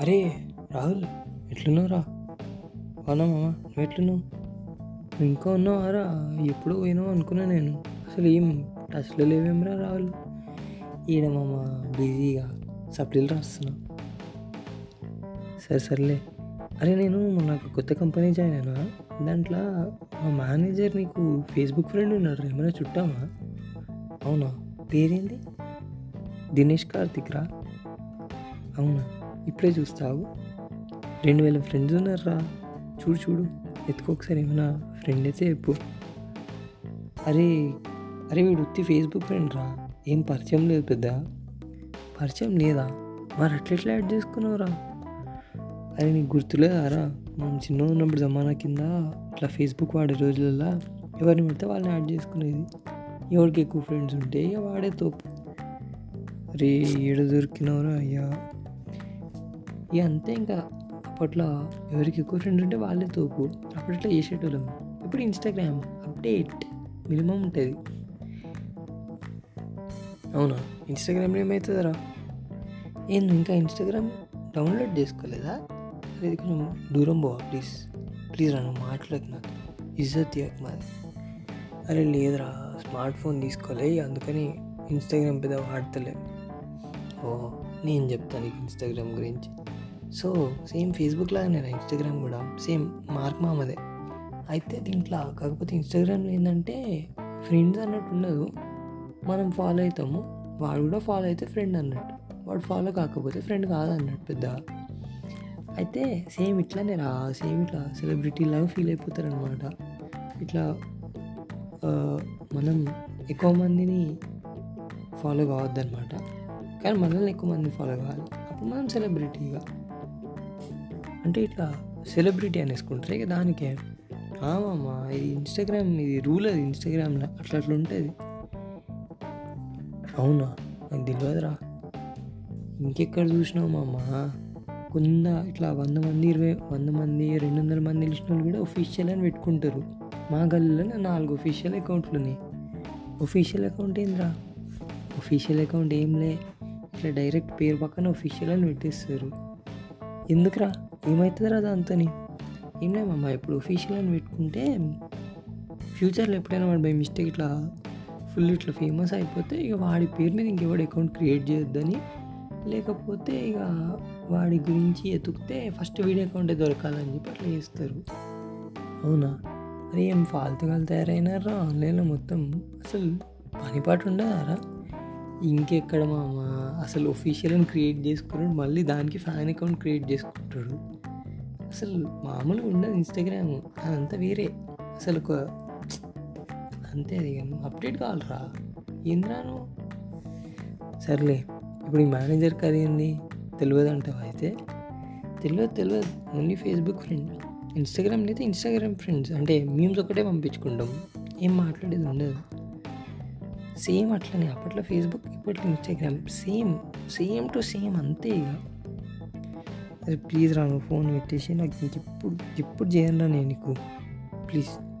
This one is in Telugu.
అరే రాహుల్ ఎట్లున్నావు రా? అవునా మామ నువ్వు ఎట్లున్నావు? నువ్వు ఇంకా ఉన్నావారా ఎప్పుడు పోయినావు అనుకున్నా నేను. అసలు ఏం టచ్లో లేవేమరా రాహుల్? ఈడ మామ బిజీగా సప్లీలు రాస్తున్నా. సరే సర్లే. అరే నేను నాకు కొత్త కంపెనీ జాయిన్ అయినా? దాంట్లో మా మేనేజర్ నీకు ఫేస్బుక్ ఫ్రెండ్ ఉన్నాడు ఏమైనా చుట్టామా? అవునా? పేరేంది? దినేష్ కార్తిక్ రా? అవునా? ఇప్పుడే చూస్తావు. రెండు వేల ఫ్రెండ్స్ ఉన్నారా చూడు చూడు. ఎత్తుకోకసారి ఏమైనా ఫ్రెండ్ అయితే చెప్పు. అరే అరే వీడు ఉత్తి ఫేస్బుక్ ఫ్రెండ్ రా. ఏం పరిచయం లేదు పెద్ద. పరిచయం లేదా? మరి అట్లెట్లా యాడ్ చేసుకున్నావురా? అరే నీకు గుర్తులేదారా మనం చిన్న ఉన్నప్పుడు జమానా కింద ఇట్లా ఫేస్బుక్ వాడే రోజులలో ఎవరిని పడితే వాళ్ళని యాడ్ చేసుకునేది. ఎవరికి ఎక్కువ ఫ్రెండ్స్ ఉంటే ఇక వాడే తోపు. అరే ఏడ దొరికినవరా అయ్యా? ఇక అంతే ఇంకా. అప్పట్లో ఎవరికి ఎక్కువ ఫ్రెండ్స్ ఉంటే వాళ్ళే తోపు. అప్పట్లో చేసేటోళ్ళం. ఇప్పుడు ఇన్స్టాగ్రామ్ అప్డేట్ మినిమం ఉంటుంది. అవునా? ఇన్స్టాగ్రామ్లో ఏమవుతుందరా ఏంది ఇంకా ఇన్స్టాగ్రామ్ డౌన్లోడ్ చేసుకోలేదా? అది ఇది కొంచెం దూరం పోవా ప్లీజ్ ప్లీజ్ రా నువ్వు మాట్లాడకు నాకు. ఇజ్జత్ తీయకు మాది. అరే లేదురా. స్మార్ట్ ఫోన్ తీసుకోలే. అందుకని ఇన్స్టాగ్రామ్ పెద్ద వాడతలే. ఓ నేను చెప్తాను నీకు ఇన్స్టాగ్రామ్ గురించి. సో సేమ్ ఫేస్బుక్ లాగానే ఇన్స్టాగ్రామ్ కూడా. సేమ్ మార్క్ మామదే. అయితే దీంట్లో కాకపోతే ఇన్స్టాగ్రామ్లో ఏంటంటే ఫ్రెండ్స్ అన్నట్టు ఉండదు. మనం ఫాలో అవుతాము వాడు కూడా ఫాలో అయితే ఫ్రెండ్ అన్నట్టు. వాడు ఫాలో కాకపోతే ఫ్రెండ్ కాదన్నట్టు పెద్ద. అయితే సేమ్ ఇట్లానే రా సేమ్ ఇట్లా సెలబ్రిటీ లాగా ఫీల్ అయిపోతారనమాట ఇట్లా మనం ఎక్కువ మందిని ఫాలో కావద్దనమాట కానీ మనల్ని ఎక్కువ మందిని ఫాలో కావాలి. అప్పుడు మనం సెలబ్రిటీగా అంటే ఇట్లా సెలబ్రిటీ అనేసుకుంటారు ఇక దానికే. ఆమమ్మా ఇది ఇన్స్టాగ్రామ్ ఇది రూల్ అది ఇన్స్టాగ్రామ్లో అట్లా అట్లా ఉంటుంది. అవునా? నాకు తెలియదురా ఇంకెక్కడ చూసినావు మామ? కొంద ఇట్లా వంద మంది ఇరవై వంద మంది రెండు వందల మంది తెలిసిన వాళ్ళు కూడా ఒఫీషియల్ అని పెట్టుకుంటారు. మా గల్లలోనే నాలుగు ఒఫీషియల్ అకౌంట్లు ఉన్నాయి. ఒఫీషియల్ అకౌంట్ ఏంద్రా? ఒఫీషియల్ అకౌంట్ ఏం లే. ఇట్లా డైరెక్ట్ పేరు పక్కన ఒఫీషియల్ అని పెట్టేస్తారు. ఎందుకురా? ఏమవుతుందిరా దాంతోని ఏం లేమమ్మా ఇప్పుడు ఒఫీషియల్ అని పెట్టుకుంటే ఫ్యూచర్లో ఎప్పుడైనా వాడు బై మిస్టేక్ ఇట్లా ఫుల్ ఇట్లా ఫేమస్ అయిపోతే ఇక వాడి పేరు మీద ఇంకెవడు అకౌంట్ క్రియేట్ చేయొద్దని. లేకపోతే ఇక వాడి గురించి ఎతుకితే ఫస్ట్ వీడియో అకౌంటే దొరకాలని చెప్పి అట్లా చేస్తారు. అవునా? అరే ఏం ఫాల్తుగా తయారైనారా? ఆన్లైన్లో మొత్తం అసలు పనిపాటు ఉండదారా? ఇంకెక్కడ మామ? అసలు ఒఫీషియల్ అని క్రియేట్ చేసుకున్నాడు మళ్ళీ దానికి ఫ్యాన్ అకౌంట్ క్రియేట్ చేసుకుంటాడు. అసలు మామూలుగా ఉండదు ఇన్స్టాగ్రామ్ అదంతా వేరే. అసలు ఒక అంతే అది అప్డేట్ కావాలరా. ఏంద్రాను సర్లే ఇప్పుడు ఈ మేనేజర్ అది ఏంది? తెలియదు అంటావు అయితే? తెలియదు తెలియదు. ఓన్లీ ఫేస్బుక్ ఫ్రెండ్ ఇన్స్టాగ్రామ్ అయితే ఇన్స్టాగ్రామ్ ఫ్రెండ్స్ అంటే మీమ్స్ ఒకటే పంపించుకుంటాం. ఏం మాట్లాడేది ఉండదు. సేమ్ అట్లనే అప్పట్లో ఫేస్బుక్ ఇప్పట్లో Instagram same same to same అంతే ఇక. అరే ప్లీజ్ రా నువ్వు ఫోన్ పెట్టేసి నాకు ఇంక ఎప్పుడు చేయను రా నేను నీకు. ప్లీజ్.